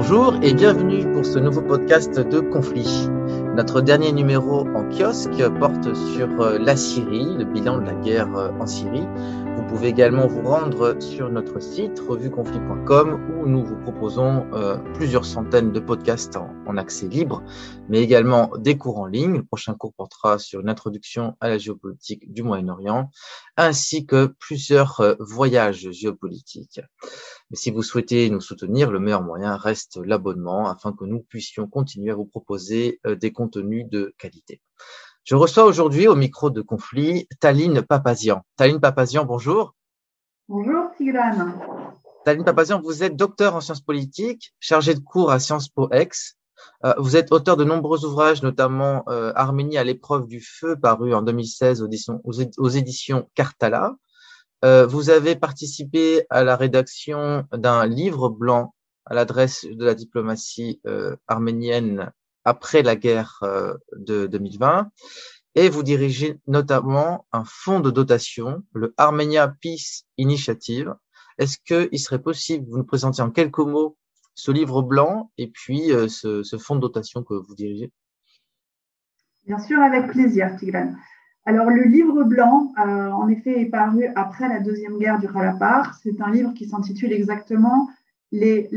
Bonjour et bienvenue pour ce nouveau podcast de Conflit. Notre dernier numéro en kiosque porte sur euh, la Syrie, le bilan de la guerre euh, en Syrie. Vous pouvez également vous rendre sur notre site revueconflit.com où nous vous proposons euh, plusieurs centaines de podcasts en, en, accès libre, mais également des cours en ligne. Le prochain cours portera sur une introduction à la géopolitique du Moyen-Orient, ainsi que plusieurs voyages géopolitiques. Mais si vous souhaitez nous soutenir, le meilleur moyen reste l'abonnement afin que nous puissions continuer à vous proposer des contenus de qualité. Je reçois aujourd'hui au micro de conflit Taline Papazian. Taline Papazian, bonjour. Bonjour Tigran. Taline Papazian, vous êtes docteur en sciences politiques, chargé de cours à Sciences Po Ex. Euh, vous êtes auteur de nombreux ouvrages, notamment euh, Arménie à l'épreuve du feu, paru en 2016 aux éditions, aux éditions Cartala. Euh, vous avez participé à la rédaction d'un livre blanc à l'adresse de la diplomatie euh, arménienne après la guerre euh, de 2020 et vous dirigez notamment un fonds de dotation, le Armenia Peace Initiative. Est-ce qu'il serait possible que vous nous présentiez en quelques mots ce livre blanc et puis euh, ce, ce, fonds de dotation que vous dirigez? Bien sûr, avec plaisir, Tigran. Alors, le livre blanc, euh, en effet, est paru après la Deuxième Guerre du Kalapar. C'est un livre qui s'intitule exactement les,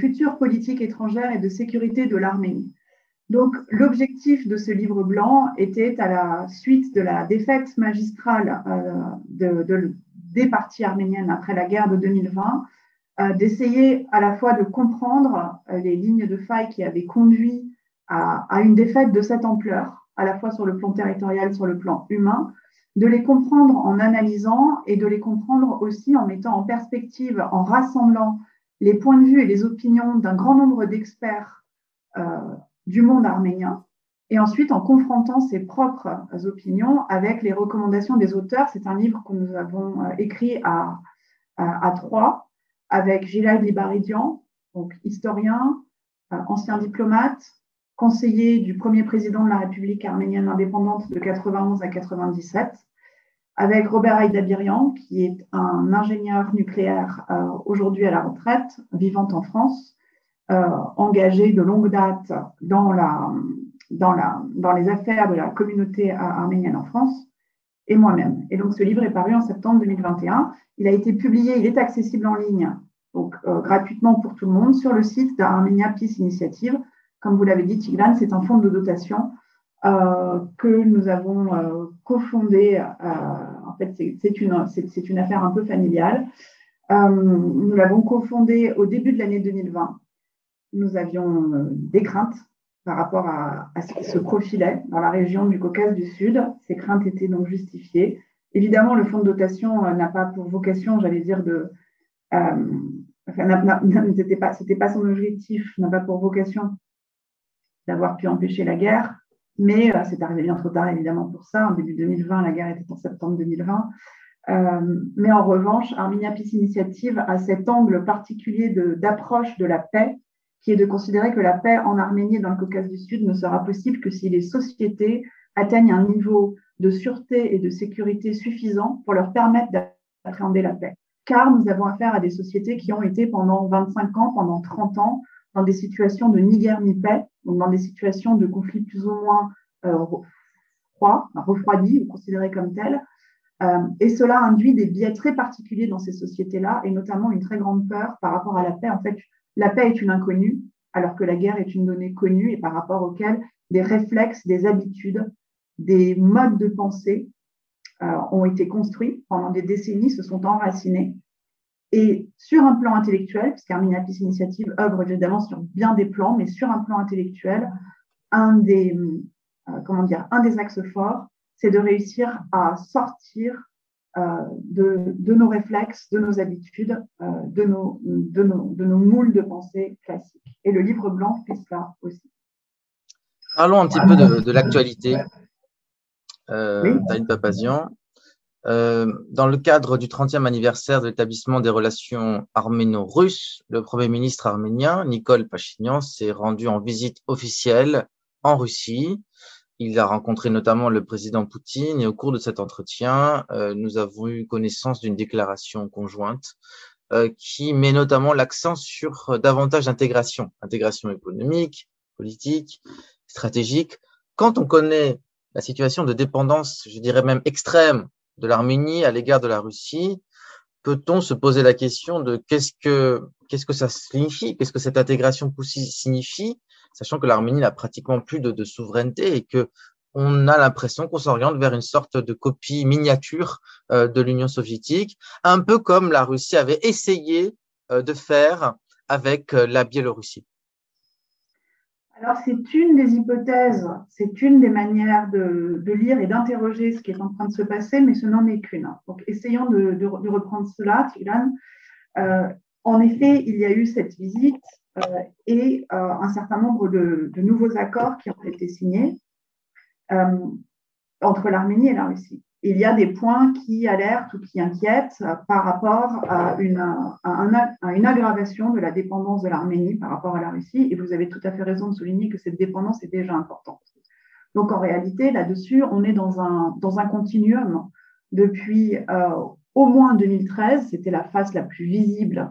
futures politiques étrangères et de sécurité de l'Arménie. Donc, l'objectif de ce livre blanc était, à la suite de la défaite magistrale euh, de, de, des partis arméniennes après la guerre de 2020, euh, d'essayer à la fois de comprendre les lignes de faille qui avaient conduit à une défaite de cette ampleur, à la fois sur le plan territorial, sur le plan humain, de les comprendre en analysant et de les comprendre aussi en mettant en perspective, en rassemblant les points de vue et les opinions d'un grand nombre d'experts euh, du monde arménien, et ensuite en confrontant ses propres opinions avec les recommandations des auteurs. C'est un livre que nous avons euh, écrit à, trois, avec Gilad Libaridian, donc historien, euh, ancien diplomate, conseiller du premier président de la République arménienne indépendante de 91 à 97, avec Robert Aïdabirian, qui est un ingénieur nucléaire euh, aujourd'hui à la retraite, vivant en France, euh, engagé de longue date dans les affaires de la communauté arménienne en France, et moi-même. Et donc ce livre est paru en septembre 2021. Il a été publié, il est accessible en ligne, donc euh, gratuitement pour tout le monde, sur le site d'Armenia Peace Initiative, comme vous l'avez dit, Tiglan, c'est un fonds de dotation euh, que nous avons euh, cofondé. Euh, en fait, c'est une, affaire un peu familiale. Euh, nous l'avons cofondé au début de l'année 2020. Nous avions euh, des craintes par rapport à, ce qui se profilait dans la région du Caucase du Sud. Ces craintes étaient donc justifiées. Évidemment, le fonds de dotation n'a pas pour vocation, j'allais dire, de enfin, c'était pas, pas son objectif, n'a pas pour vocation d'avoir pu empêcher la guerre. Mais euh, c'est arrivé bien trop tard, évidemment, pour ça. En début 2020, la guerre était en septembre 2020. Euh, mais en revanche, Armenia Peace Initiative a cet angle particulier d'approche de, de, la paix, qui est de considérer que la paix en Arménie et dans le Caucase du Sud ne sera possible que si les sociétés atteignent un niveau de sûreté et de sécurité suffisant pour leur permettre d'appréhender la paix. Car nous avons affaire à des sociétés qui ont été pendant 25 ans, pendant 30 ans, dans des situations de ni guerre ni paix, dans des situations de conflit plus ou moins euh, froid, refroidi ou considéré comme tel. Euh, et cela induit des biais très particuliers dans ces sociétés-là, et notamment une très grande peur par rapport à la paix. En fait, la paix est une inconnue, alors que la guerre est une donnée connue et par rapport auquel des réflexes, des habitudes, des modes de pensée euh, ont été construits pendant des décennies, se sont enracinés et sur un plan intellectuel, puisqu'Arminia Peace Initiative œuvre évidemment sur bien des plans, mais sur un plan intellectuel, un des, comment dire, un des axes forts, c'est de réussir à sortir de, de, nos réflexes, de nos habitudes, de, nos, de, nos, de nos moules de pensée classiques. Et le livre blanc fait cela aussi. Parlons un petit peu de, de l'actualité. Euh, Papazian. Euh, dans le cadre du 30e anniversaire de l'établissement des relations arméno-russes, le Premier ministre arménien, Nicole Pachinian, s'est rendu en visite officielle en Russie. Il a rencontré notamment le président Poutine et au cours de cet entretien, euh, nous avons eu connaissance d'une déclaration conjointe euh, qui met notamment l'accent sur davantage d'intégration, intégration économique, politique, stratégique. Quand on connaît la situation de dépendance, je dirais même extrême, de l'Arménie à l'égard de la Russie, peut-on se poser la question de qu'est-ce que qu'est-ce que ça signifie, qu'est-ce que cette intégration signifie, sachant que l'Arménie n'a pratiquement plus de, souveraineté et que on a l'impression qu'on s'oriente vers une sorte de copie miniature euh, de l'Union soviétique, un peu comme la Russie avait essayé euh, de faire avec euh, la Biélorussie. Alors, c'est une des hypothèses, c'est une des manières de, lire et d'interroger ce qui est en train de se passer, mais ce n'en est qu'une. Donc, essayons de, reprendre cela, Tigran. Euh, en effet, il y a eu cette visite euh, et euh, un certain nombre de, nouveaux accords qui ont été signés entre l'Arménie et la Russie il y a des points qui alertent ou qui inquiètent par rapport à une, aggravation de la dépendance de l'Arménie par rapport à la Russie. Et vous avez tout à fait raison de souligner que cette dépendance est déjà importante. Donc en réalité, là-dessus, on est dans un, dans un continuum depuis euh, au moins 2013. C'était la face la plus visible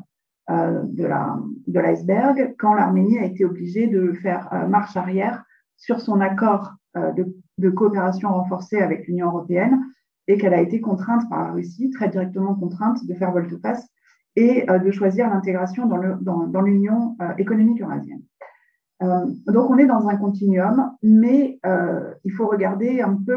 euh, de l'iceberg quand l'Arménie a été obligée de faire euh, marche arrière sur son accord de coopération renforcée avec l'Union européenne et qu'elle a été contrainte par la Russie, très directement contrainte de faire volte-face et euh, de choisir l'intégration dans l'Union euh, économique eurasienne. Euh, donc on est dans un continuum, mais il faut regarder un peu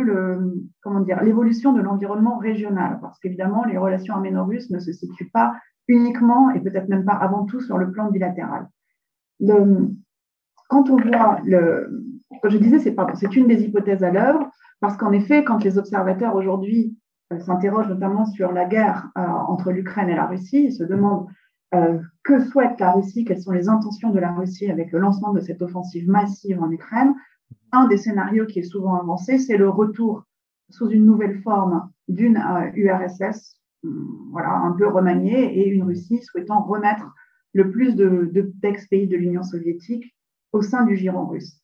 l'évolution de l'environnement régional, parce qu'évidemment les relations arméno-russes ne se situent pas uniquement et peut-être même pas avant tout sur le plan bilatéral. Quand on voit le, je disais, c'est une des hypothèses à l'œuvre. Parce qu'en effet, quand les observateurs aujourd'hui euh, s'interrogent notamment sur la guerre euh, entre l'Ukraine et la Russie, ils se demandent euh, que souhaite la Russie, quelles sont les intentions de la Russie avec le lancement de cette offensive massive en Ukraine. Un des scénarios qui est souvent avancé, c'est le retour sous une nouvelle forme d'une URSS, hum, voilà, un peu remaniée, et une Russie souhaitant remettre le plus d'ex-pays de, de l'Union soviétique au sein du giron russe.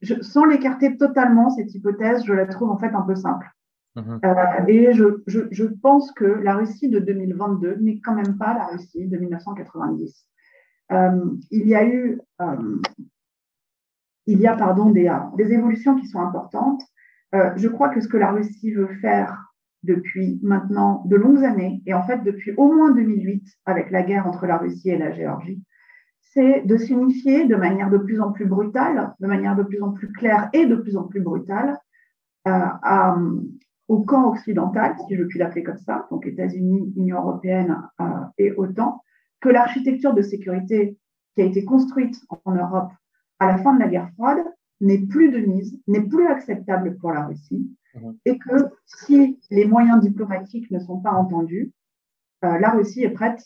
Je, sans l'écarter totalement, cette hypothèse, je la trouve en fait un peu simple. Mhm. Euh, et je, je, je, pense que la Russie de 2022 n'est quand même pas la Russie de 1990. Euh, il y a eu, euh, il y a pardon des, des, évolutions qui sont importantes. Je crois que ce que la Russie veut faire depuis maintenant de longues années, et en fait depuis au moins 2008 avec la guerre entre la Russie et la Géorgie, c'est de s'unifier de manière de plus en plus brutale, de manière de plus en plus claire et de plus en plus brutale euh, au camp occidental, si je puis l'appeler comme ça, donc États-Unis, Union européenne euh, et OTAN, que l'architecture de sécurité qui a été construite en Europe à la fin de la guerre froide n'est plus de mise, n'est plus acceptable pour la Russie, mmh. et que si les moyens diplomatiques ne sont pas entendus, euh, la Russie est prête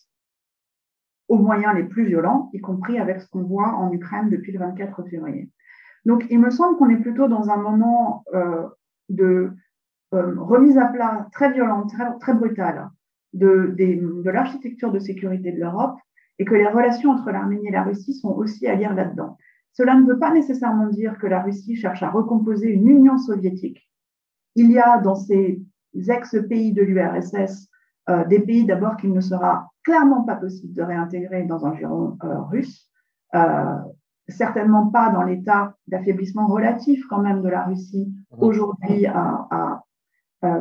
aux moyens les plus violents, y compris avec ce qu'on voit en Ukraine depuis le 24 février. Donc, il me semble qu'on est plutôt dans un moment euh, de euh, remise à plat très violente, très, brutale de, de l'architecture de sécurité de l'Europe et que les relations entre l'Arménie et la Russie sont aussi à lire là-dedans. Cela ne veut pas nécessairement dire que la Russie cherche à recomposer une Union soviétique. Il y a dans ces ex-pays de l'URSS euh, des pays d'abord qu'il ne sera clairement pas possible de réintégrer dans un giron euh, russe, euh, certainement pas dans l'état d'affaiblissement relatif quand même de la Russie mmh. aujourd'hui à, à,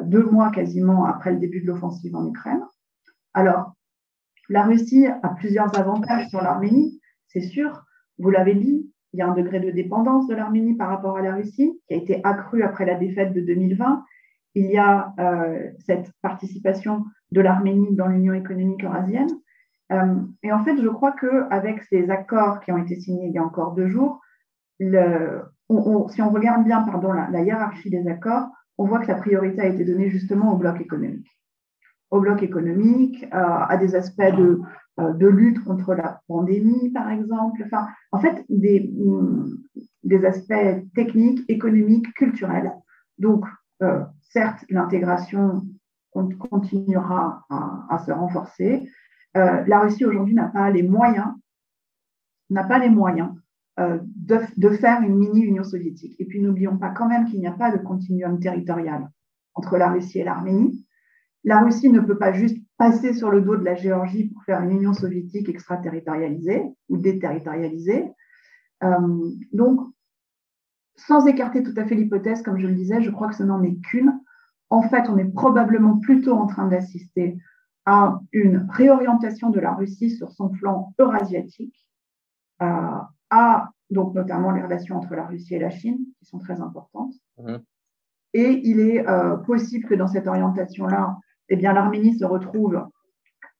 deux mois quasiment après le début de l'offensive en Ukraine. Alors, la Russie a plusieurs avantages sur l'Arménie, c'est sûr. Vous l'avez dit, il y a un degré de dépendance de l'Arménie par rapport à la Russie qui a été accru après la défaite de 2020 il y a euh, cette participation de l'Arménie dans l'Union économique eurasienne. Euh, et en fait, je crois qu'avec ces accords qui ont été signés il y a encore deux jours, si on regarde bien pardon, la, hiérarchie des accords, on voit que la priorité a été donnée justement au bloc économique. Au bloc économique, euh, à des aspects de, euh, de, lutte contre la pandémie, par exemple. Enfin, en fait, des, mm, aspects techniques, économiques, culturels. Donc, certes, l'intégration continuera à, se renforcer. la Russie aujourd'hui n'a pas les moyens, n'a pas les moyens euh, de, faire une mini-Union soviétique. Et puis n'oublions pas quand même qu'il n'y a pas de continuum territorial entre la Russie et l'Arménie. La Russie ne peut pas juste passer sur le dos de la Géorgie pour faire une Union soviétique extraterritorialisée ou déterritorialisée. Euh, donc, sans écarter tout à fait l'hypothèse, comme je le disais, je crois que ce n'en est qu'une. En fait, on est probablement plutôt en train d'assister à une réorientation de la Russie sur son flanc eurasiatique, euh, à donc notamment les relations entre la Russie et la Chine, qui sont très importantes. Mhm. Et il est euh, possible que dans cette orientation-là, eh bien, l'Arménie se retrouve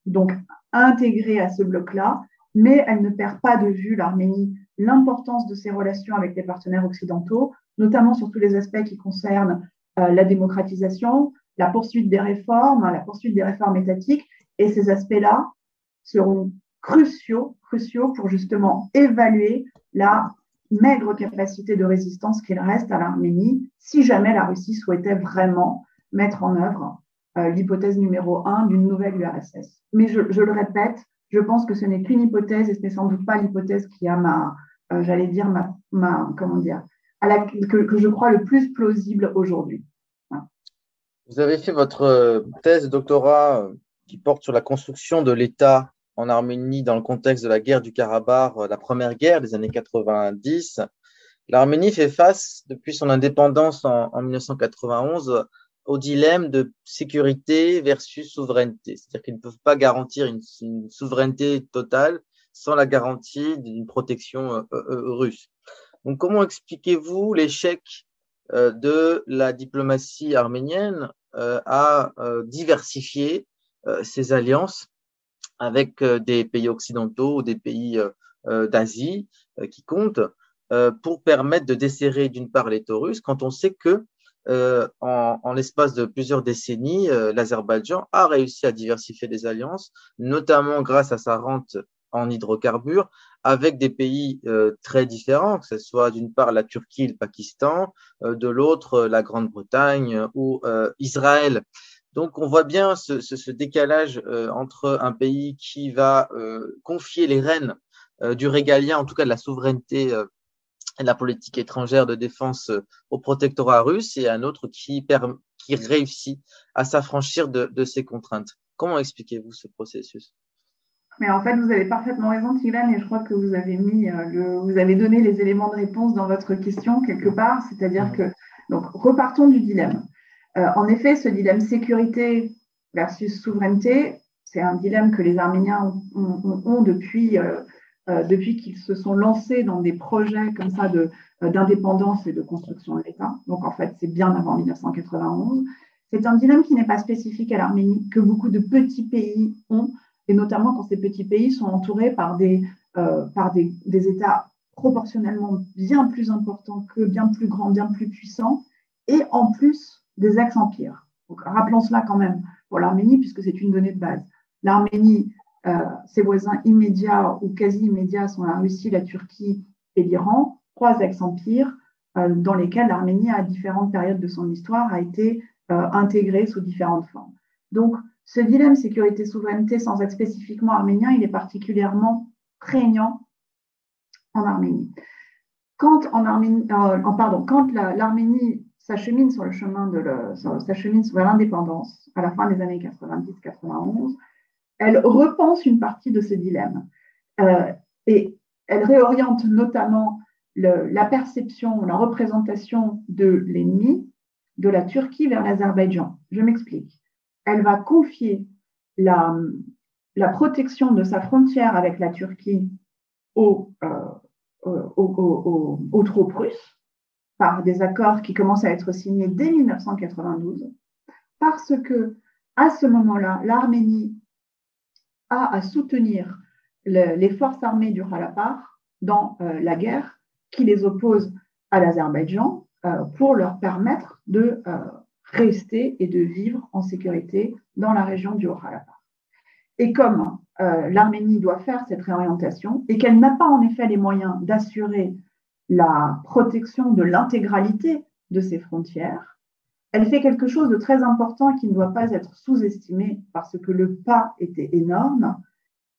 donc intégrée à ce bloc-là, mais elle ne perd pas de vue, l'Arménie, l'importance de ses relations avec les partenaires occidentaux, notamment sur tous les aspects qui concernent la démocratisation, la poursuite des réformes, la poursuite des réformes étatiques, et ces aspects-là seront cruciaux, cruciaux pour justement évaluer la maigre capacité de résistance qu'il reste à l'Arménie si jamais la Russie souhaitait vraiment mettre en œuvre euh, l'hypothèse numéro un d'une nouvelle URSS. Mais je, le répète, je pense que ce n'est qu'une hypothèse et ce n'est sans doute pas l'hypothèse qui a ma, euh, j'allais dire, ma, ma, comment dire, que, je crois le plus plausible aujourd'hui. Vous avez fait votre euh, thèse doctorat qui porte sur la construction de l'État en Arménie dans le contexte de la guerre du Karabakh, euh, la première guerre des années 90. L'Arménie fait face, depuis son indépendance en, 1991, au dilemme de sécurité versus souveraineté. C'est-à-dire qu'ils ne peuvent pas garantir une, souveraineté totale sans la garantie d'une protection euh, euh, russe. Donc, comment expliquez-vous l'échec de la diplomatie arménienne à diversifier ses alliances avec euh, des pays occidentaux ou des pays euh, euh, d'Asie qui comptent pour permettre de desserrer d'une part les russes quand on sait que en, en l'espace de plusieurs décennies, l'Azerbaïdjan a réussi à diversifier des alliances, notamment grâce à sa rente en hydrocarbures, avec des pays très différents, que ce soit d'une part la Turquie, le Pakistan, de l'autre la Grande-Bretagne ou Israël. Donc, on voit bien ce, décalage euh, entre un pays qui va euh, confier les rênes euh, du régalien, en tout cas de la souveraineté et de la politique étrangère de défense au protectorat russe, et un autre qui, qui réussit à s'affranchir de, de ces contraintes. Comment expliquez-vous ce processus? Mais en fait, vous avez parfaitement raison, Tigran, et je crois que vous avez mis le, vous avez donné les éléments de réponse dans votre question quelque part, c'est-à-dire que donc repartons du dilemme. Euh, en effet, ce dilemme sécurité versus souveraineté, c'est un dilemme que les Arméniens ont, depuis, euh, euh, depuis qu'ils se sont lancés dans des projets comme ça d'indépendance et de construction de l'État. Donc en fait, c'est bien avant 1991. C'est un dilemme qui n'est pas spécifique à l'Arménie, que beaucoup de petits pays ont, et notamment quand ces petits pays sont entourés par des, par des, des États proportionnellement bien plus importants que bien plus grands, bien plus puissants, et en plus des ex-empires. rappelons cela quand même pour l'Arménie, puisque c'est une donnée de base. L'Arménie, euh, ses voisins immédiats ou quasi immédiats sont la Russie, la Turquie et l'Iran, trois ex-empires euh, dans lesquels l'Arménie, à différentes périodes de son histoire, a été euh, intégrée sous différentes formes. Donc, ce dilemme sécurité-souveraineté, sans être spécifiquement arménien, il est particulièrement prégnant en Arménie. Quand quand l'Arménie s'achemine sur le chemin de sur l'indépendance à la fin des années 90-91, elle repense une partie de ce dilemme euh, et elle réoriente notamment la perception, la représentation de l'ennemi de la Turquie vers l'Azerbaïdjan. Je m'explique. Elle va confier la, protection de sa frontière avec la Turquie aux, euh, troupes russes par des accords qui commencent à être signés dès 1992, parce que à ce moment-là, l'Arménie a à soutenir les forces armées du Khalapar dans euh, la guerre qui les opposent à l'Azerbaïdjan pour leur permettre de rester et de vivre en sécurité dans la région du Haut-Karabakh. Et comme euh, l'Arménie doit faire cette réorientation et qu'elle n'a pas en effet les moyens d'assurer la protection de l'intégralité de ses frontières, elle fait quelque chose de très important qui ne doit pas être sous-estimé parce que le pas était énorme.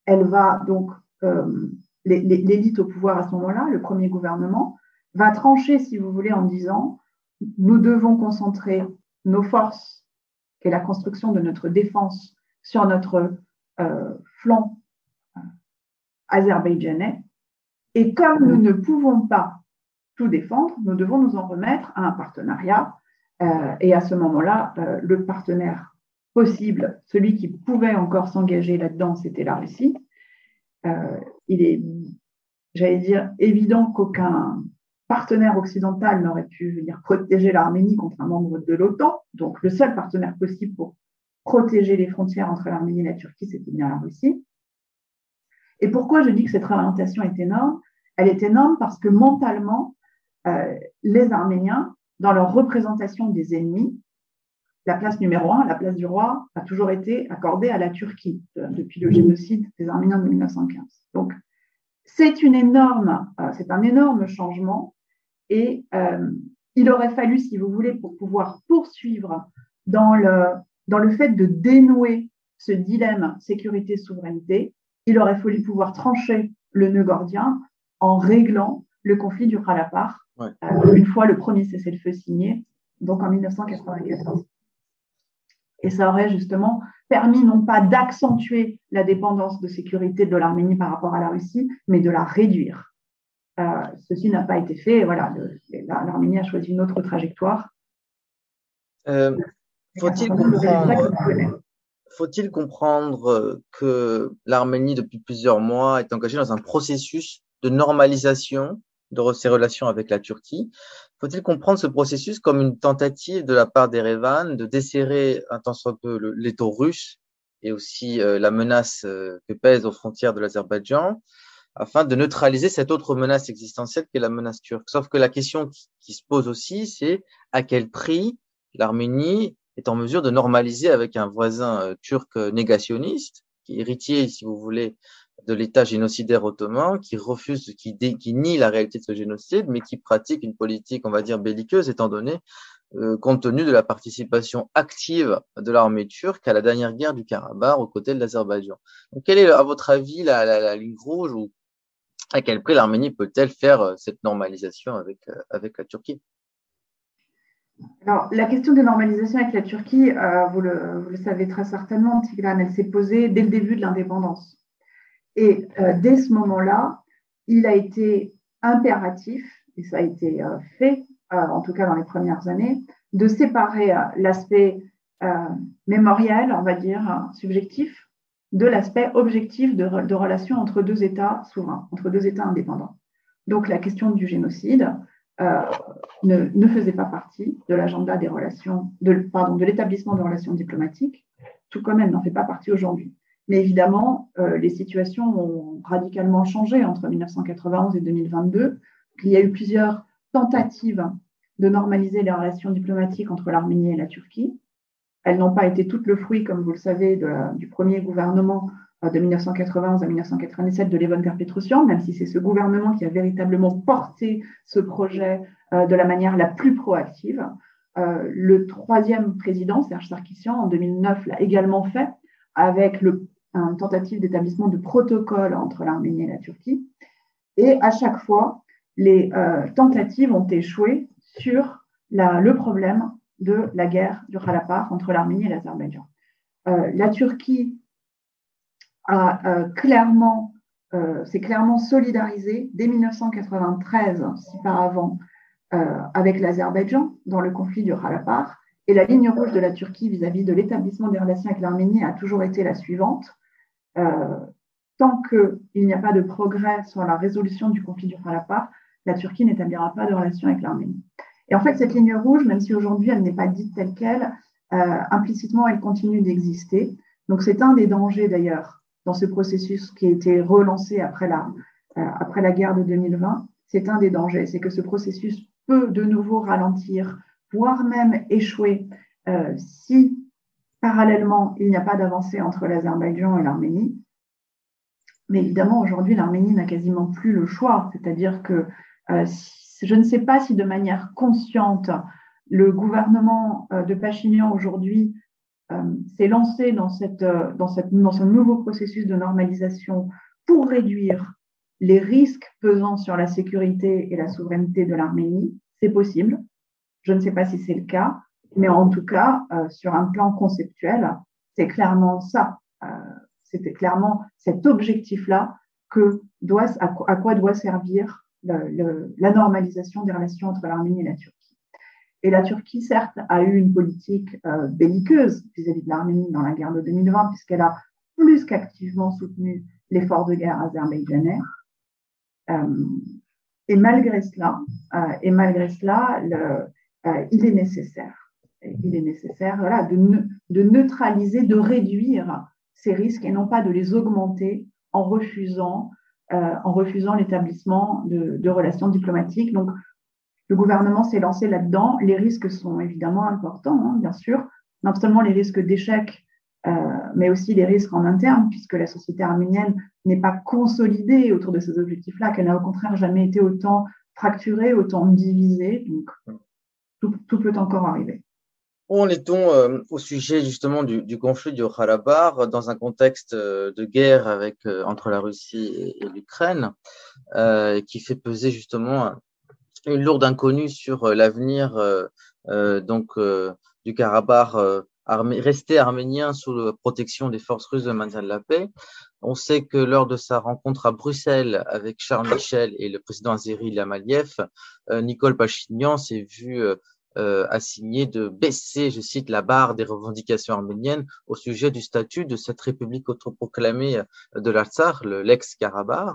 Elle va donc, euh, l'élite au pouvoir à ce moment-là, le premier gouvernement, va trancher, si vous voulez, en disant, nous devons concentrer nos forces, qui est la construction de notre défense, sur notre euh, flanc euh, azerbaïdjanais. Et comme nous ne pouvons pas tout défendre, nous devons nous en remettre à un partenariat. Euh, et à ce moment-là, le partenaire possible, celui qui pouvait encore s'engager là-dedans, c'était la Russie. il est, j'allais dire, évident qu'aucun partenaire occidental n'aurait pu venir protéger l'Arménie contre un membre de l'OTAN. Donc, le seul partenaire possible pour protéger les frontières entre l'Arménie et la Turquie, c'était bien la Russie. Et pourquoi je dis que cette réorientation est énorme? Elle est énorme parce que mentalement, euh, les Arméniens, dans leur représentation des ennemis, la place numéro un, la place du roi, a toujours été accordée à la Turquie euh, depuis le génocide des Arméniens de 1915. Donc, c'est une énorme, euh, c'est un énorme changement et il aurait fallu, si vous voulez, pour pouvoir poursuivre dans le, dans le fait de dénouer ce dilemme sécurité-souveraineté, il aurait fallu pouvoir trancher le nœud gordien en réglant le conflit du Khalapar, euh, une fois le premier cessez-le-feu signé, donc en 1994. Et ça aurait justement permis non pas d'accentuer la dépendance de sécurité de l'Arménie par rapport à la Russie, mais de la réduire. Ceci n'a pas été fait. Voilà, l'Arménie a choisi une autre trajectoire. Euh, faut-il comprendre, faut-il comprendre euh, que l'Arménie, depuis plusieurs mois, est engagée dans un processus de normalisation de ses relations avec la Turquie? Faut-il comprendre ce processus comme une tentative de la part d'Erevan de desserrer un tant soit peu l'étau russe et aussi euh, la menace euh, que pèse aux frontières de l'Azerbaïdjan? Afin de neutraliser cette autre menace existentielle qui est la menace turque. Sauf que la question qui se pose aussi, c'est à quel prix l'Arménie est en mesure de normaliser avec un voisin euh, turc négationniste, qui est héritier, si vous voulez, de l'État génocidaire ottoman, qui refuse, qui, nie la réalité de ce génocide, mais qui pratique une politique, on va dire, belliqueuse, étant donné, euh, compte tenu de la participation active de l'armée turque à la dernière guerre du Karabakh aux côtés de l'Azerbaïdjan. Quelle est, à votre avis, la, la, la ligne rouge ou à quel prix l'Arménie peut-elle faire cette normalisation avec, avec la Turquie? Alors, la question des normalisations avec la Turquie, euh, vous, le, savez très certainement, Tigran, elle s'est posée dès le début de l'indépendance. Et euh, dès ce moment-là, il a été impératif, et ça a été euh, fait, en tout cas dans les premières années, de séparer l'aspect mémoriel, on va dire, subjectif, de l'aspect objectif de, de relation entre deux États souverains, entre deux États indépendants. Donc, la question du génocide, euh, ne, faisait pas partie de l'agenda des relations, de, pardon, de l'établissement de relations diplomatiques, tout comme elle n'en fait pas partie aujourd'hui. Mais évidemment, euh, les situations ont radicalement changé entre 1991 et 2022. Il y a eu plusieurs tentatives de normaliser les relations diplomatiques entre l'Arménie et la Turquie. Elles n'ont pas été toutes le fruit, comme vous le savez, du premier gouvernement euh, de 1991 à 1997 de Levon Petrosian, même si c'est ce gouvernement qui a véritablement porté ce projet euh, de la manière la plus proactive. Euh, le troisième président, Serge Sarkissian, en 2009, l'a également fait avec le, un tentative d'établissement de protocole entre l'Arménie et la Turquie. Et à chaque fois, les tentatives ont échoué sur le problème de la guerre du Khalapar entre l'Arménie et l'Azerbaïdjan. la Turquie a euh, euh, s'est clairement solidarisé dès 1993, si par avant, euh, avec l'Azerbaïdjan dans le conflit du Khalapar. Et la ligne rouge de la Turquie vis-à-vis de l'établissement des relations avec l'Arménie a toujours été la suivante. tant qu'il n'y a pas de progrès sur la résolution du conflit du Khalapar, la Turquie n'établira pas de relations avec l'Arménie. Et en fait, cette ligne rouge, même si aujourd'hui elle n'est pas dite telle qu'elle, implicitement elle continue d'exister. Donc c'est un des dangers d'ailleurs dans ce processus qui a été relancé après la, euh, après la guerre de 2020, c'est un des dangers, c'est que ce processus peut de nouveau ralentir, voire même échouer euh, si parallèlement il n'y a pas d'avancée entre l'Azerbaïdjan et l'Arménie. Mais évidemment, aujourd'hui, l'Arménie n'a quasiment plus le choix, c'est-à-dire que euh, je ne sais pas si de manière consciente, le gouvernement euh, de Pachinian aujourd'hui s'est lancé dans, cette, dans ce nouveau processus de normalisation pour réduire les risques pesant sur la sécurité et la souveraineté de l'Arménie. C'est possible. Je ne sais pas si c'est le cas, mais en tout cas, euh, sur un plan conceptuel, c'est clairement ça. Euh, C'était clairement cet objectif-là que doit, à, quoi doit servir la normalisation des relations entre l'Arménie et la Turquie. Et la Turquie, certes, a eu une politique euh, belliqueuse vis-à-vis de l'Arménie dans la guerre de 2020, puisqu'elle a plus qu'activement soutenu l'effort de guerre azerbaïdjanais. Euh, et malgré cela, euh, et malgré cela, euh, il est nécessaire, il est nécessaire voilà, de neutraliser, de réduire ces risques et non pas de les augmenter en refusant, en refusant l'établissement de, de, relations diplomatiques. Donc, le gouvernement s'est lancé là-dedans. Les risques sont évidemment importants, hein, bien sûr, non seulement les risques d'échec euh, mais aussi les risques en interne, puisque la société arménienne n'est pas consolidée autour de ces objectifs-là, qu'elle n'a au contraire jamais été autant fracturée, autant divisée. Donc, tout, peut encore arriver. Où en est-on euh, au sujet justement du, conflit du Haut-Karabakh dans un contexte euh, de guerre avec, entre la Russie et, l'Ukraine, qui fait peser justement une lourde inconnue sur l'avenir donc du Karabakh rester arménien sous la protection des forces russes de maintien de la paix. On sait que lors de sa rencontre à Bruxelles avec Charles Michel et le président azéri Lamaliev, euh, Nicole Pachignan s'est vu euh, euh, assigner de baisser, je cite, la barre des revendications arméniennes au sujet du statut de cette république autoproclamée de l'Artsar, l'ex-Karabakh.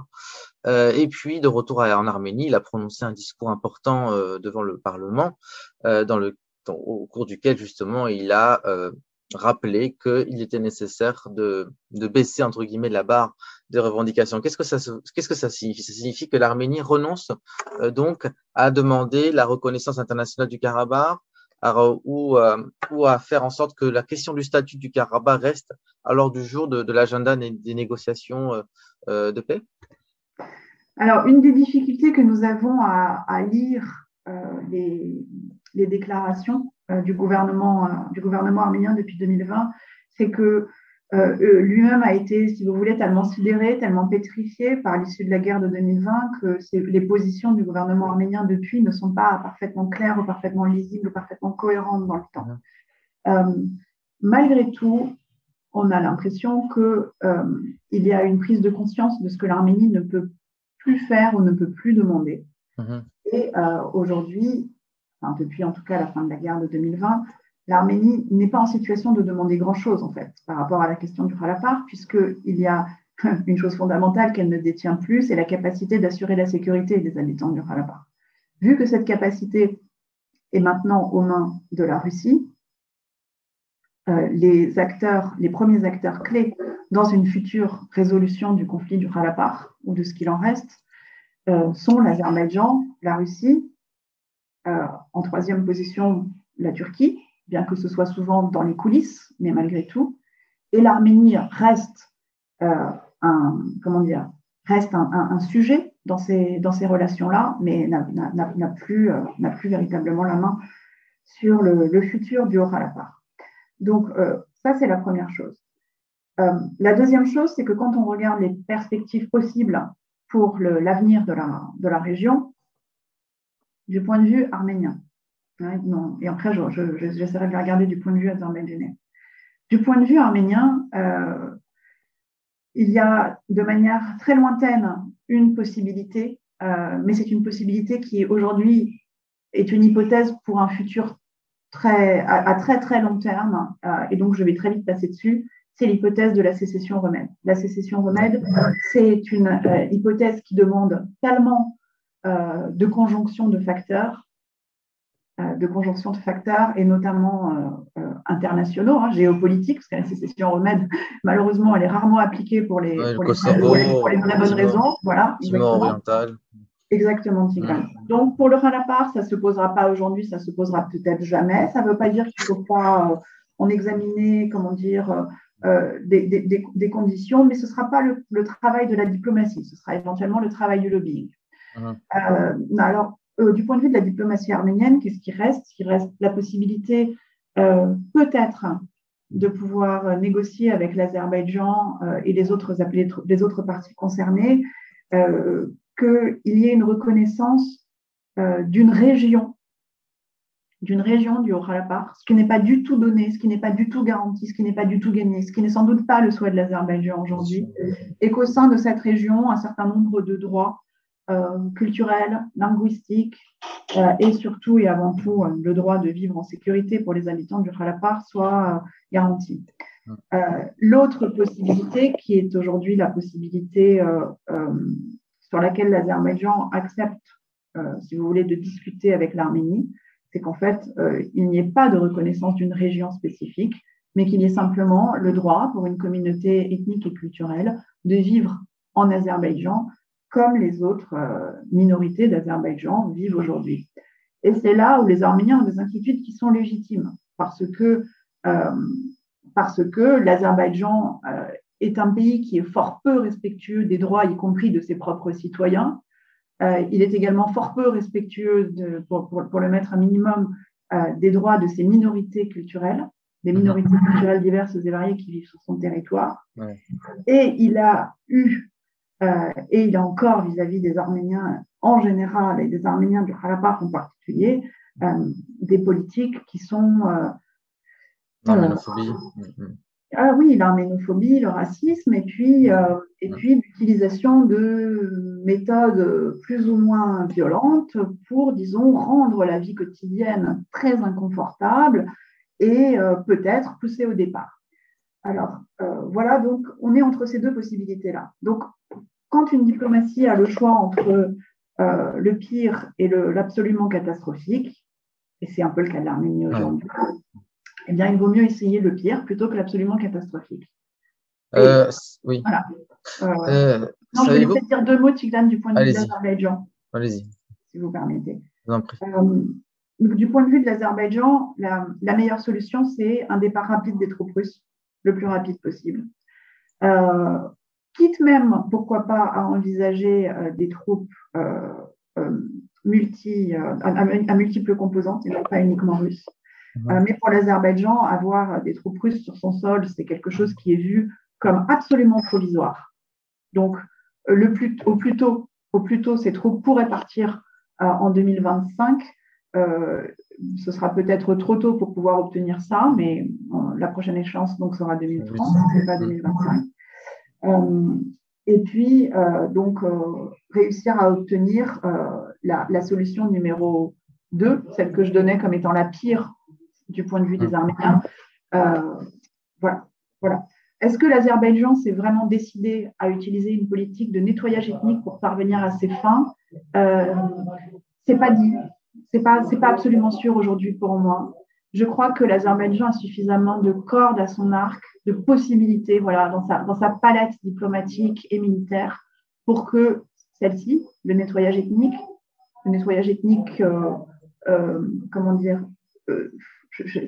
et puis, de retour en Arménie, il a prononcé un discours important devant le Parlement, dans le au cours duquel justement il a euh, rappelé qu'il était nécessaire de, de, baisser entre guillemets la barre des revendications. Qu'est-ce que ça, signifie? Ça signifie que l'Arménie renonce euh, donc à demander la reconnaissance internationale du Karabakh ou, euh, ou à faire en sorte que la question du statut du Karabakh reste à l'ordre du jour de, l'agenda des négociations de paix Alors, une des difficultés que nous avons à, lire les, déclarations euh, euh, du gouvernement arménien depuis 2020, c'est que euh, lui-même a été, si vous voulez, tellement sidéré, tellement pétrifié par l'issue de la guerre de 2020 que les positions du gouvernement arménien depuis ne sont pas parfaitement claires ou parfaitement lisibles ou parfaitement cohérentes dans le temps. malgré tout, on a l'impression qu'il y a une prise de conscience de ce que l'Arménie ne peut plus faire ou ne peut plus demander. Mm-hmm. Et aujourd'hui, depuis en tout cas la fin de la guerre de 2020, l'Arménie n'est pas en situation de demander grand-chose en fait par rapport à la question du Khalafar, puisqu'il y a une chose fondamentale qu'elle ne détient plus, c'est la capacité d'assurer la sécurité des habitants du Khalafar. Vu que cette capacité est maintenant aux mains de la Russie, euh, les acteurs, les premiers acteurs clés dans une future résolution du conflit du Khalafar ou de ce qu'il en reste euh, sont l'Azerbaïdjan, la Russie euh, en troisième position, la Turquie, bien que ce soit souvent dans les coulisses, mais malgré tout. Et l'Arménie reste euh, un, comment dire, reste un, sujet dans ces, dans ces relations-là, mais n'a plus, euh, plus véritablement la main sur le, futur du Haut-Karabakh. Donc, ça, c'est la première chose. la deuxième chose, c'est que quand on regarde les perspectives possibles pour l'avenir de la, de la région, du point de vue arménien. Non. Et après, j'essaierai de regarder du point de vue azerbaïdjanais. Du point de vue arménien, euh, il y a de manière très lointaine une possibilité, euh, mais c'est une possibilité qui aujourd'hui est une hypothèse pour un futur très, à, très très long terme, euh, et donc je vais très vite passer dessus, c'est l'hypothèse de la sécession remède. La sécession remède, c'est une hypothèse qui demande tellement de conjonction de facteurs, de conjonction de facteurs et notamment euh, internationaux, hein, géopolitiques, parce que la sécession remède, malheureusement, elle est rarement appliquée pour les, pour les, vraies, bonnes raisons. Voilà, oriental. Exactement, Tigran. Mm. Donc, pour le Ralapar, ça ne se posera pas aujourd'hui, ça se posera peut-être jamais. Ça ne veut pas dire qu'il ne faut pas euh, en examiner, comment dire, euh, des, conditions, mais ce ne sera pas le, travail de la diplomatie, ce sera éventuellement le travail du lobbying. Mm. alors, du point de vue de la diplomatie arménienne, qu'est-ce qui reste? Il reste la possibilité, peut-être, de pouvoir négocier avec l'Azerbaïdjan et les autres, les autres parties concernées qu'il y ait une reconnaissance euh, d'une région, d'une région du Haut-Karabakh, ce qui n'est pas du tout donné, ce qui n'est pas du tout garanti, ce qui n'est pas du tout gagné, ce qui n'est sans doute pas le souhait de l'Azerbaïdjan aujourd'hui, et qu'au sein de cette région, un certain nombre de droits euh, culturels, linguistiques, euh, et surtout et avant tout le droit de vivre en sécurité pour les habitants du Haut-Karabakh soit garanti. L'autre possibilité, qui est aujourd'hui la possibilité sur laquelle l'Azerbaïdjan accepte, euh, si vous voulez, de discuter avec l'Arménie, c'est qu'en fait, euh, il n'y ait pas de reconnaissance d'une région spécifique, mais qu'il y ait simplement le droit pour une communauté ethnique et culturelle de vivre en Azerbaïdjan comme les autres euh, minorités d'Azerbaïdjan vivent aujourd'hui. Et c'est là où les Arméniens ont des inquiétudes qui sont légitimes, parce que, parce que l'Azerbaïdjan est un pays qui est fort peu respectueux des droits, y compris de ses propres citoyens. Euh, il est également fort peu respectueux, de, pour, pour, le mettre un minimum, euh, des droits de ses minorités culturelles, des minorités culturelles diverses et variées qui vivent sur son territoire. Et il a eu, euh, et il a encore vis-à-vis des Arméniens en général et des Arméniens du Karabakh en particulier, des politiques qui sont... L'arménophobie. Ah oui, l'arménophobie, le racisme, et puis, euh, et puis l'utilisation de méthodes plus ou moins violentes pour, disons, rendre la vie quotidienne très inconfortable et euh, peut-être pousser au départ. Alors, euh, voilà, donc on est entre ces deux possibilités-là. Donc, quand une diplomatie a le choix entre le pire et l'absolument catastrophique, et c'est un peu le cas de l'Arménie aujourd'hui, eh bien, il vaut mieux essayer le pire plutôt que l'absolument catastrophique. Euh, oui. Voilà. Euh, non, je vais peut-être dire deux mots, Tigran, du point de vue de l'Azerbaïdjan. Allez-y. Si vous permettez. Euh, donc, du point de vue de l'Azerbaïdjan, la, la, meilleure solution, c'est un départ rapide des troupes russes, le plus rapide possible. Euh, quitte même, pourquoi pas, à envisager des troupes multi, à, multiples composantes et non pas uniquement russes. Euh, mais pour l'Azerbaïdjan, avoir des troupes russes sur son sol, c'est quelque chose qui est vu comme absolument provisoire. Donc, euh, le plus, au, plus tôt, au plus tôt, ces troupes pourraient partir euh, en 2025. ce sera peut-être trop tôt pour pouvoir obtenir ça, mais la prochaine échéance donc sera 2030, c'est pas 2025. Et puis, donc, réussir à obtenir la, la, solution numéro 2, celle que je donnais comme étant la pire du point de vue des. Arméniens. Euh, voilà. voilà. Est-ce que l'Azerbaïdjan s'est vraiment décidé à utiliser une politique de nettoyage ethnique pour parvenir à ses fins? Euh, C'est pas dit. C'est pas, c'est pas absolument sûr aujourd'hui pour moi. Je crois que l'Azerbaïdjan a suffisamment de cordes à son arc, de possibilités, voilà, dans sa, dans sa palette diplomatique et militaire, pour que celle-ci, le nettoyage ethnique, le nettoyage ethnique, euh, euh comment dire, euh,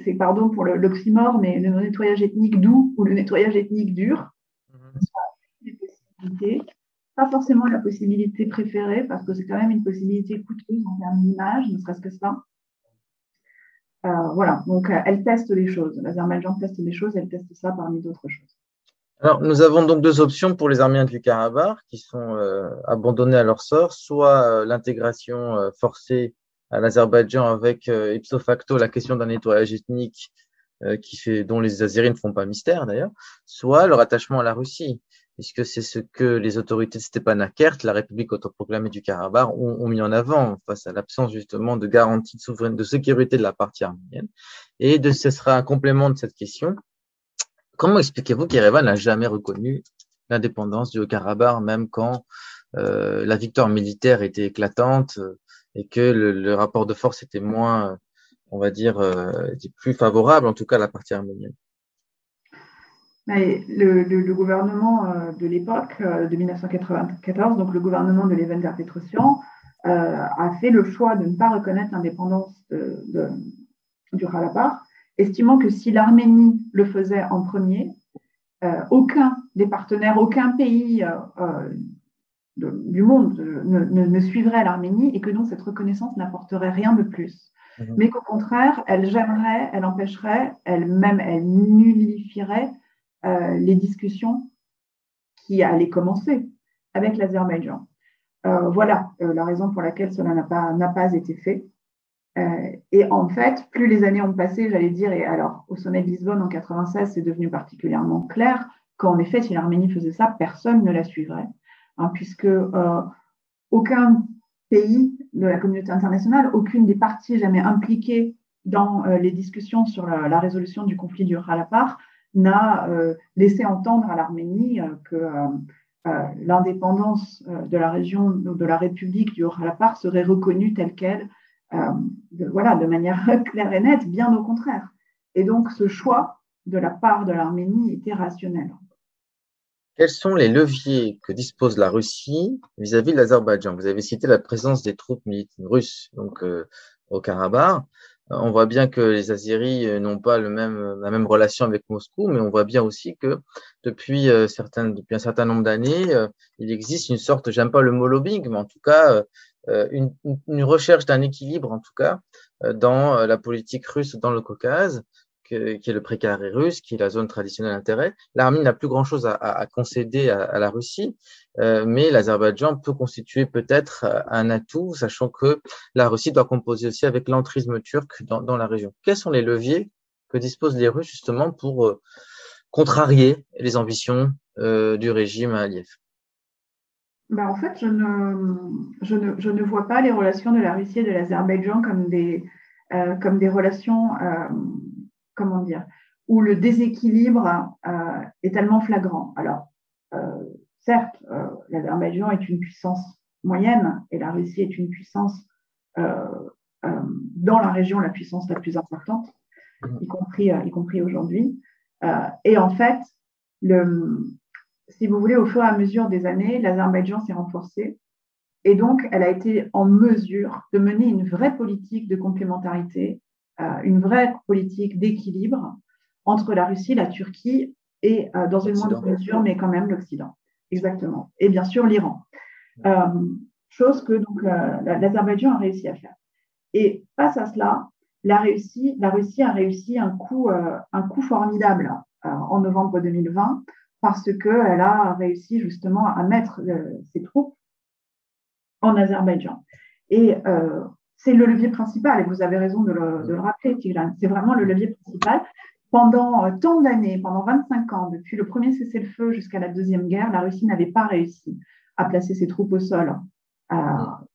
c'est pardon pour l'oxymore, mais le nettoyage ethnique doux ou le nettoyage ethnique dur, mhm. Pas forcément la possibilité préférée, parce que c'est quand même une possibilité coûteuse en termes d'image, ne serait-ce que ça. Euh, voilà, donc euh, elle teste les choses. L'Azerbaïdjan teste les choses, elle teste ça parmi d'autres choses. Alors, nous avons donc deux options pour les Arméniens du Karabakh qui sont euh, abandonnés à leur sort, soit l'intégration forcée à l'Azerbaïdjan avec euh, ipso facto la question d'un nettoyage ethnique euh, qui fait, dont les Azéris ne font pas mystère d'ailleurs, soit leur attachement à la Russie, puisque c'est ce que les autorités de Stepanakert, la République autoproclamée du Karabakh, ont, mis en avant face à l'absence justement de garantie de souveraineté, de sécurité de la partie arménienne? Et de, ce sera un complément de cette question. Comment expliquez-vous qu'Erevan n'a jamais reconnu l'indépendance du Haut-Karabakh, même quand euh, la victoire militaire était éclatante et que le, rapport de force était moins, on va dire, euh, était plus favorable, en tout cas, à la partie arménienne? Le, gouvernement euh, de l'époque, euh, de 1994, donc le gouvernement de Levender Petrosian, a fait le choix de ne pas reconnaître l'indépendance du Karabakh, estimant que si l'Arménie le faisait en premier, aucun des partenaires, aucun pays du monde ne, suivrait l'Arménie et que donc cette reconnaissance n'apporterait rien de plus. Mhm. Mais qu'au contraire, elle gênerait, elle empêcherait, elle même, elle nullifierait euh, les discussions qui allaient commencer avec l'Azerbaïdjan. Euh, voilà euh, la raison pour laquelle cela n'a pas, été fait. et en fait, plus les années ont passé, j'allais dire, et alors au sommet de Lisbonne en 96, c'est devenu particulièrement clair qu'en effet, si l'Arménie faisait ça, personne ne la suivrait. Hein, puisque euh, aucun pays de la communauté internationale, aucune des parties jamais impliquées dans euh, les discussions sur la, résolution du conflit du Ralapar n'a euh, laissé entendre à l'Arménie que l'indépendance de la région de la République du Ralapar serait reconnue telle qu'elle, de, voilà, de manière claire et nette, bien au contraire. Et donc ce choix de la part de l'Arménie était rationnel. Quels sont les leviers que dispose la Russie vis-à-vis de l'Azerbaïdjan? Vous avez cité la présence des troupes militaires russes donc euh, au Karabakh. On voit bien que les Azeris euh, n'ont pas même, la même relation avec Moscou, mais on voit bien aussi que depuis, euh, un certain nombre d'années, il existe une sorte, j'aime pas le mot lobbying, mais en tout cas, une, une recherche d'un équilibre, en tout cas, dans la politique russe dans le Caucase, qui est le précaré russe, qui est la zone traditionnelle d'intérêt. L'Arménie n'a plus grand-chose à, concéder à, la Russie, euh, mais l'Azerbaïdjan peut constituer peut-être euh, un atout, sachant que la Russie doit composer aussi avec l'entrisme turc dans, la région. Quels sont les leviers que disposent les Russes justement pour euh, contrarier les ambitions du régime à Aliyev? Ben, en fait, je ne, je, ne, je ne, vois pas les relations de la Russie et de l'Azerbaïdjan comme des, comme des relations comment dire, où le déséquilibre euh, est tellement flagrant. Alors, euh, certes, euh, l'Azerbaïdjan est une puissance moyenne et la Russie est une puissance dans la région la puissance la plus importante, y compris, y compris aujourd'hui. et en fait, le, si vous voulez, au fur et à mesure des années, l'Azerbaïdjan s'est renforcé et donc elle a été en mesure de mener une vraie politique de complémentarité une vraie politique d'équilibre entre la Russie, la Turquie et, euh, dans une moindre mesure, mais quand même l'Occident. Exactement. Et bien sûr, l'Iran. Euh, chose que donc l'Azerbaïdjan a réussi à faire. Et face à cela, la Russie, la Russie a réussi un coup, un coup formidable en novembre 2020 parce qu'elle a réussi justement à mettre ses troupes en Azerbaïdjan. Et c'est le levier principal, et vous avez raison de le, rappeler, Tigran. C'est vraiment le levier principal. Pendant euh, tant d'années, pendant 25 ans, depuis le premier cessez-le-feu jusqu'à la Deuxième Guerre, la Russie n'avait pas réussi à placer ses troupes au sol euh,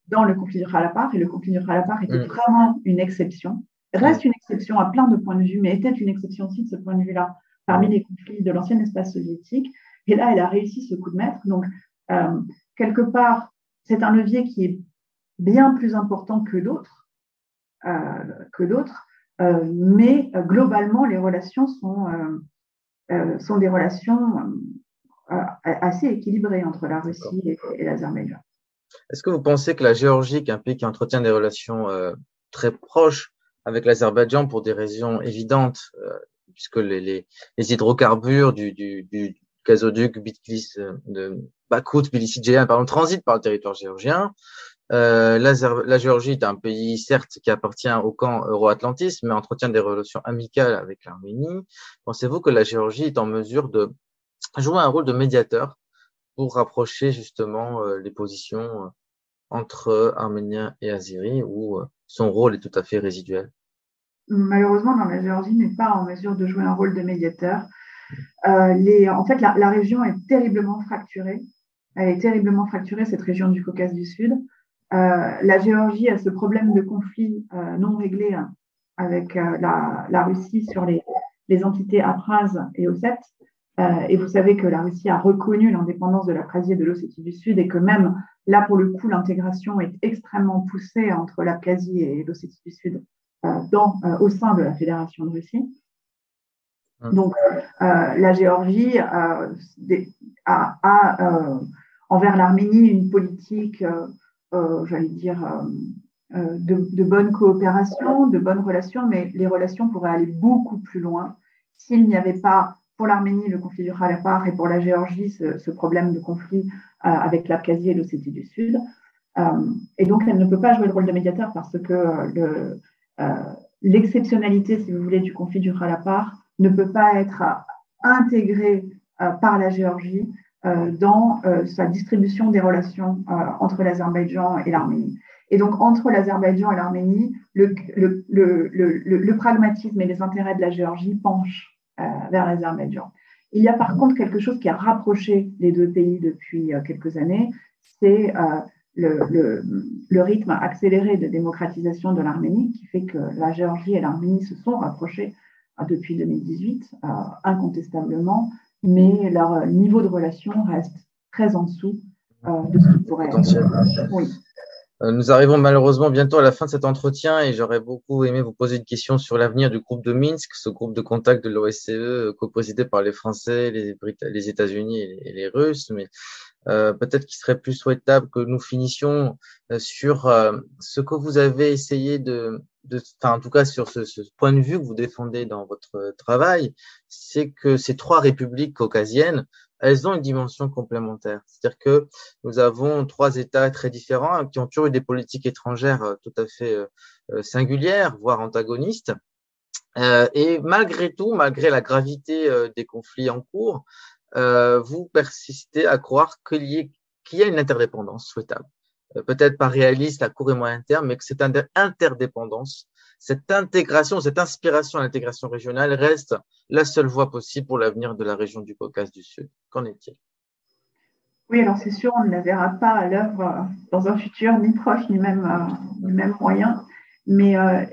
dans le conflit du Khalapar, et le conflit du Khalapar était mm. vraiment une exception. Reste une exception à plein de points de vue, mais était une exception aussi de ce point de vue-là parmi les conflits de l'ancien espace soviétique. Et là, elle a réussi ce coup de maître. Donc, euh, quelque part, c'est un levier qui est bien plus important que d'autres, euh, que d'autres, euh, mais euh, globalement, les relations sont, sont des relations assez équilibrées entre la Russie et, l'Azerbaïdjan. Est-ce que vous pensez que la Géorgie, qui est un pays qui entretient des relations très proches avec l'Azerbaïdjan pour des raisons évidentes, puisque les, les, les, hydrocarbures du, du, du gazoduc Bitlis de Bakout, Tbilissi, pardon, transitent par le territoire géorgien. Euh, la, Géorgie est un pays, certes, qui appartient au camp euro-atlantiste, mais entretient des relations amicales avec l'Arménie. Pensez-vous que la Géorgie est en mesure de jouer un rôle de médiateur pour rapprocher justement euh, les positions euh, entre Arméniens et Azeris, où son rôle est tout à fait résiduel? Malheureusement, la Géorgie n'est pas en mesure de jouer un rôle de médiateur. en fait, la région est terriblement fracturée. Elle est terriblement fracturée, cette région du Caucase du Sud. Euh, la Géorgie a ce problème de conflit euh, non réglé hein, avec euh, la, Russie sur les, entités Apraz et Ossète. et vous savez que la Russie a reconnu l'indépendance de l'Abkhazie et de l'Ossétie du Sud et que même là, pour le coup, l'intégration est extrêmement poussée entre l'Abkhazie et l'Ossétie du Sud dans, au sein de la Fédération de Russie. Hum. Donc, la Géorgie a, envers l'Arménie une politique j'allais dire, de, de bonne coopération, de bonnes relations, mais les relations pourraient aller beaucoup plus loin s'il n'y avait pas pour l'Arménie le conflit du Kharapar et pour la Géorgie ce, problème de conflit avec l'Abkhazie et l'Ossétie du Sud. et donc, elle ne peut pas jouer le rôle de médiateur parce que l'exceptionnalité, si vous voulez, du conflit du Kharapar ne peut pas être intégrée par la Géorgie euh, dans euh, sa distribution des relations euh, entre l'Azerbaïdjan et l'Arménie. Et donc, entre l'Azerbaïdjan et l'Arménie, le, le, le, le, pragmatisme et les intérêts de la Géorgie penchent vers l'Azerbaïdjan. Il y a par contre quelque chose qui a rapproché les deux pays depuis quelques années, c'est le, rythme accéléré de démocratisation de l'Arménie qui fait que la Géorgie et l'Arménie se sont rapprochées depuis 2018, incontestablement, mais leur niveau de relation reste très en dessous euh, de ce qui pourrait être. Oui. Euh, nous arrivons malheureusement bientôt à la fin de cet entretien et j'aurais beaucoup aimé vous poser une question sur l'avenir du groupe de Minsk, ce groupe de contact de l'OSCE euh, co-présidé par les Français, les, les États-Unis et, les Russes. Mais euh, peut-être qu'il serait plus souhaitable que nous finissions sur ce que vous avez essayé de, de, enfin, en tout cas sur ce, ce, point de vue que vous défendez dans votre travail, c'est que ces trois républiques caucasiennes, elles ont une dimension complémentaire. C'est-à-dire que nous avons trois États très différents hein, qui ont toujours eu des politiques étrangères euh, tout à fait euh, euh, singulières, voire antagonistes. et malgré tout, malgré la gravité des conflits en cours, vous persistez à croire qu'il y, y, a une interdépendance souhaitable. Peut-être pas réaliste à court et moyen terme, mais que cette interdépendance cette intégration, cette inspiration à l'intégration régionale reste la seule voie possible pour l'avenir de la région du Caucase du Sud. Qu'en est-il? Oui, alors c'est sûr, on ne la verra pas à l'œuvre euh, dans un futur ni proche ni même, euh, moyen. Mais euh,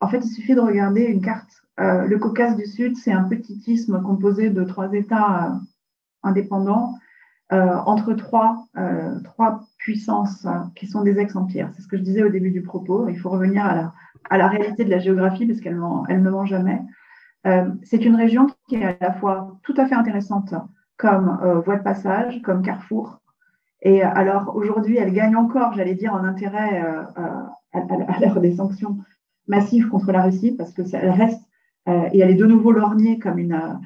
en fait, il suffit de regarder une carte. le Caucase du Sud, c'est un petit isthme composé de trois États indépendants entre trois, trois puissances qui sont des ex-empires. C'est ce que je disais au début du propos. Il faut revenir à la, réalité de la géographie parce qu'elle elle ne ment jamais. Euh, c'est une région qui est à la fois tout à fait intéressante comme euh, voie de passage, comme carrefour. Et alors aujourd'hui, elle gagne encore, j'allais dire, en intérêt euh, à, l'ère des sanctions massives contre la Russie parce que ça, elle reste et elle est de nouveau lorgnée comme une,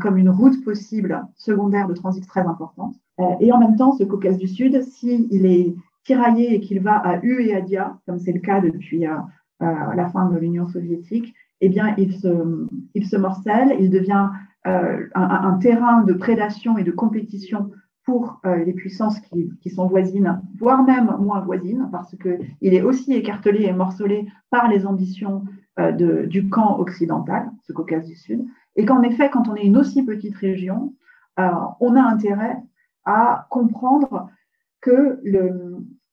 comme une route possible secondaire de transit très importante. et en même temps, ce Caucase du Sud, s'il est tiraillé et qu'il va à U et à Dia, comme c'est le cas depuis à la fin de l'Union soviétique, eh bien, il se, il morcelle, il devient euh, un, terrain de prédation et de compétition pour euh, les puissances qui, sont voisines, voire même moins voisines, parce qu'il est aussi écartelé et morcelé par les ambitions euh, du camp occidental, ce Caucase du Sud, et qu'en effet, quand on est une aussi petite région, on a intérêt à comprendre que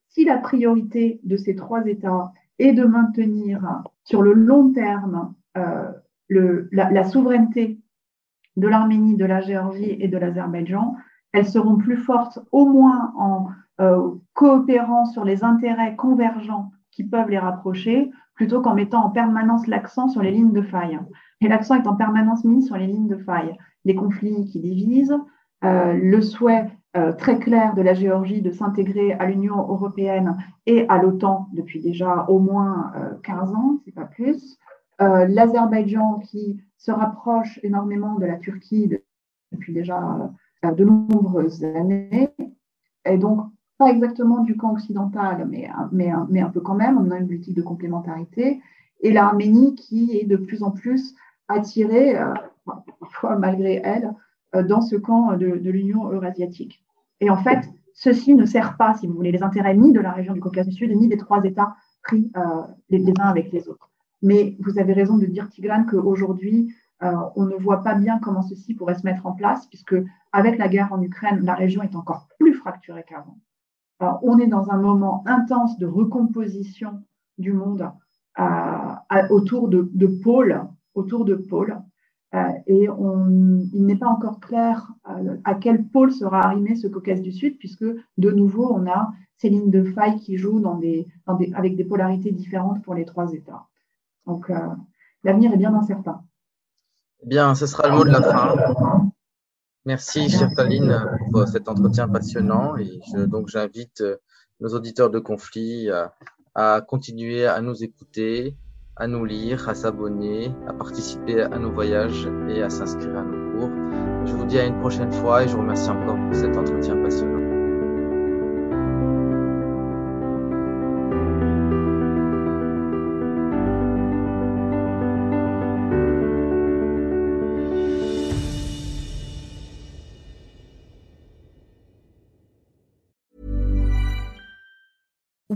si la priorité de ces trois États et de maintenir sur le long terme euh, la, souveraineté de l'Arménie, de la Géorgie et de l'Azerbaïdjan, elles seront plus fortes au moins en euh, coopérant sur les intérêts convergents qui peuvent les rapprocher, plutôt qu'en mettant en permanence l'accent sur les lignes de faille. Et l'accent est en permanence mis sur les lignes de faille. Les conflits qui divisent, euh, le souhait euh, très clair de la Géorgie de s'intégrer à l'Union européenne et à l'OTAN depuis déjà au moins 15 euh, ans, c'est pas plus. Euh, L'Azerbaïdjan qui se rapproche énormément de la Turquie depuis déjà de nombreuses années, et donc pas exactement du camp occidental, mais, mais un peu quand même, on a une politique de complémentarité, et l'Arménie qui est de plus en plus attirée, parfois malgré elle, euh, dans ce camp de, l'Union eurasiatique. Et en fait, ceci ne sert pas, si vous voulez, les intérêts ni de la région du Caucase du Sud, ni des trois États pris euh, les, uns avec les autres. Mais vous avez raison de dire, Tigran, qu'aujourd'hui, euh, on ne voit pas bien comment ceci pourrait se mettre en place, puisque avec la guerre en Ukraine, la région est encore plus fracturée qu'avant. on est dans un moment intense de recomposition du monde autour de pôles, autour de pôles. Euh, et il n'est pas encore clair euh, à quel pôle sera arrimé ce Caucase du Sud, puisque de nouveau, on a ces lignes de faille qui jouent dans des, avec des polarités différentes pour les trois États. Donc, euh, l'avenir est bien incertain. Eh bien, ce sera le mot de la fin. Merci, chère Taline, pour cet entretien passionnant. Et donc, j'invite nos auditeurs de conflit à continuer à nous écouter, à nous lire, à s'abonner, à participer à nos voyages et à s'inscrire à nos cours. Je vous dis à une prochaine fois et je vous remercie encore pour cet entretien passionnant.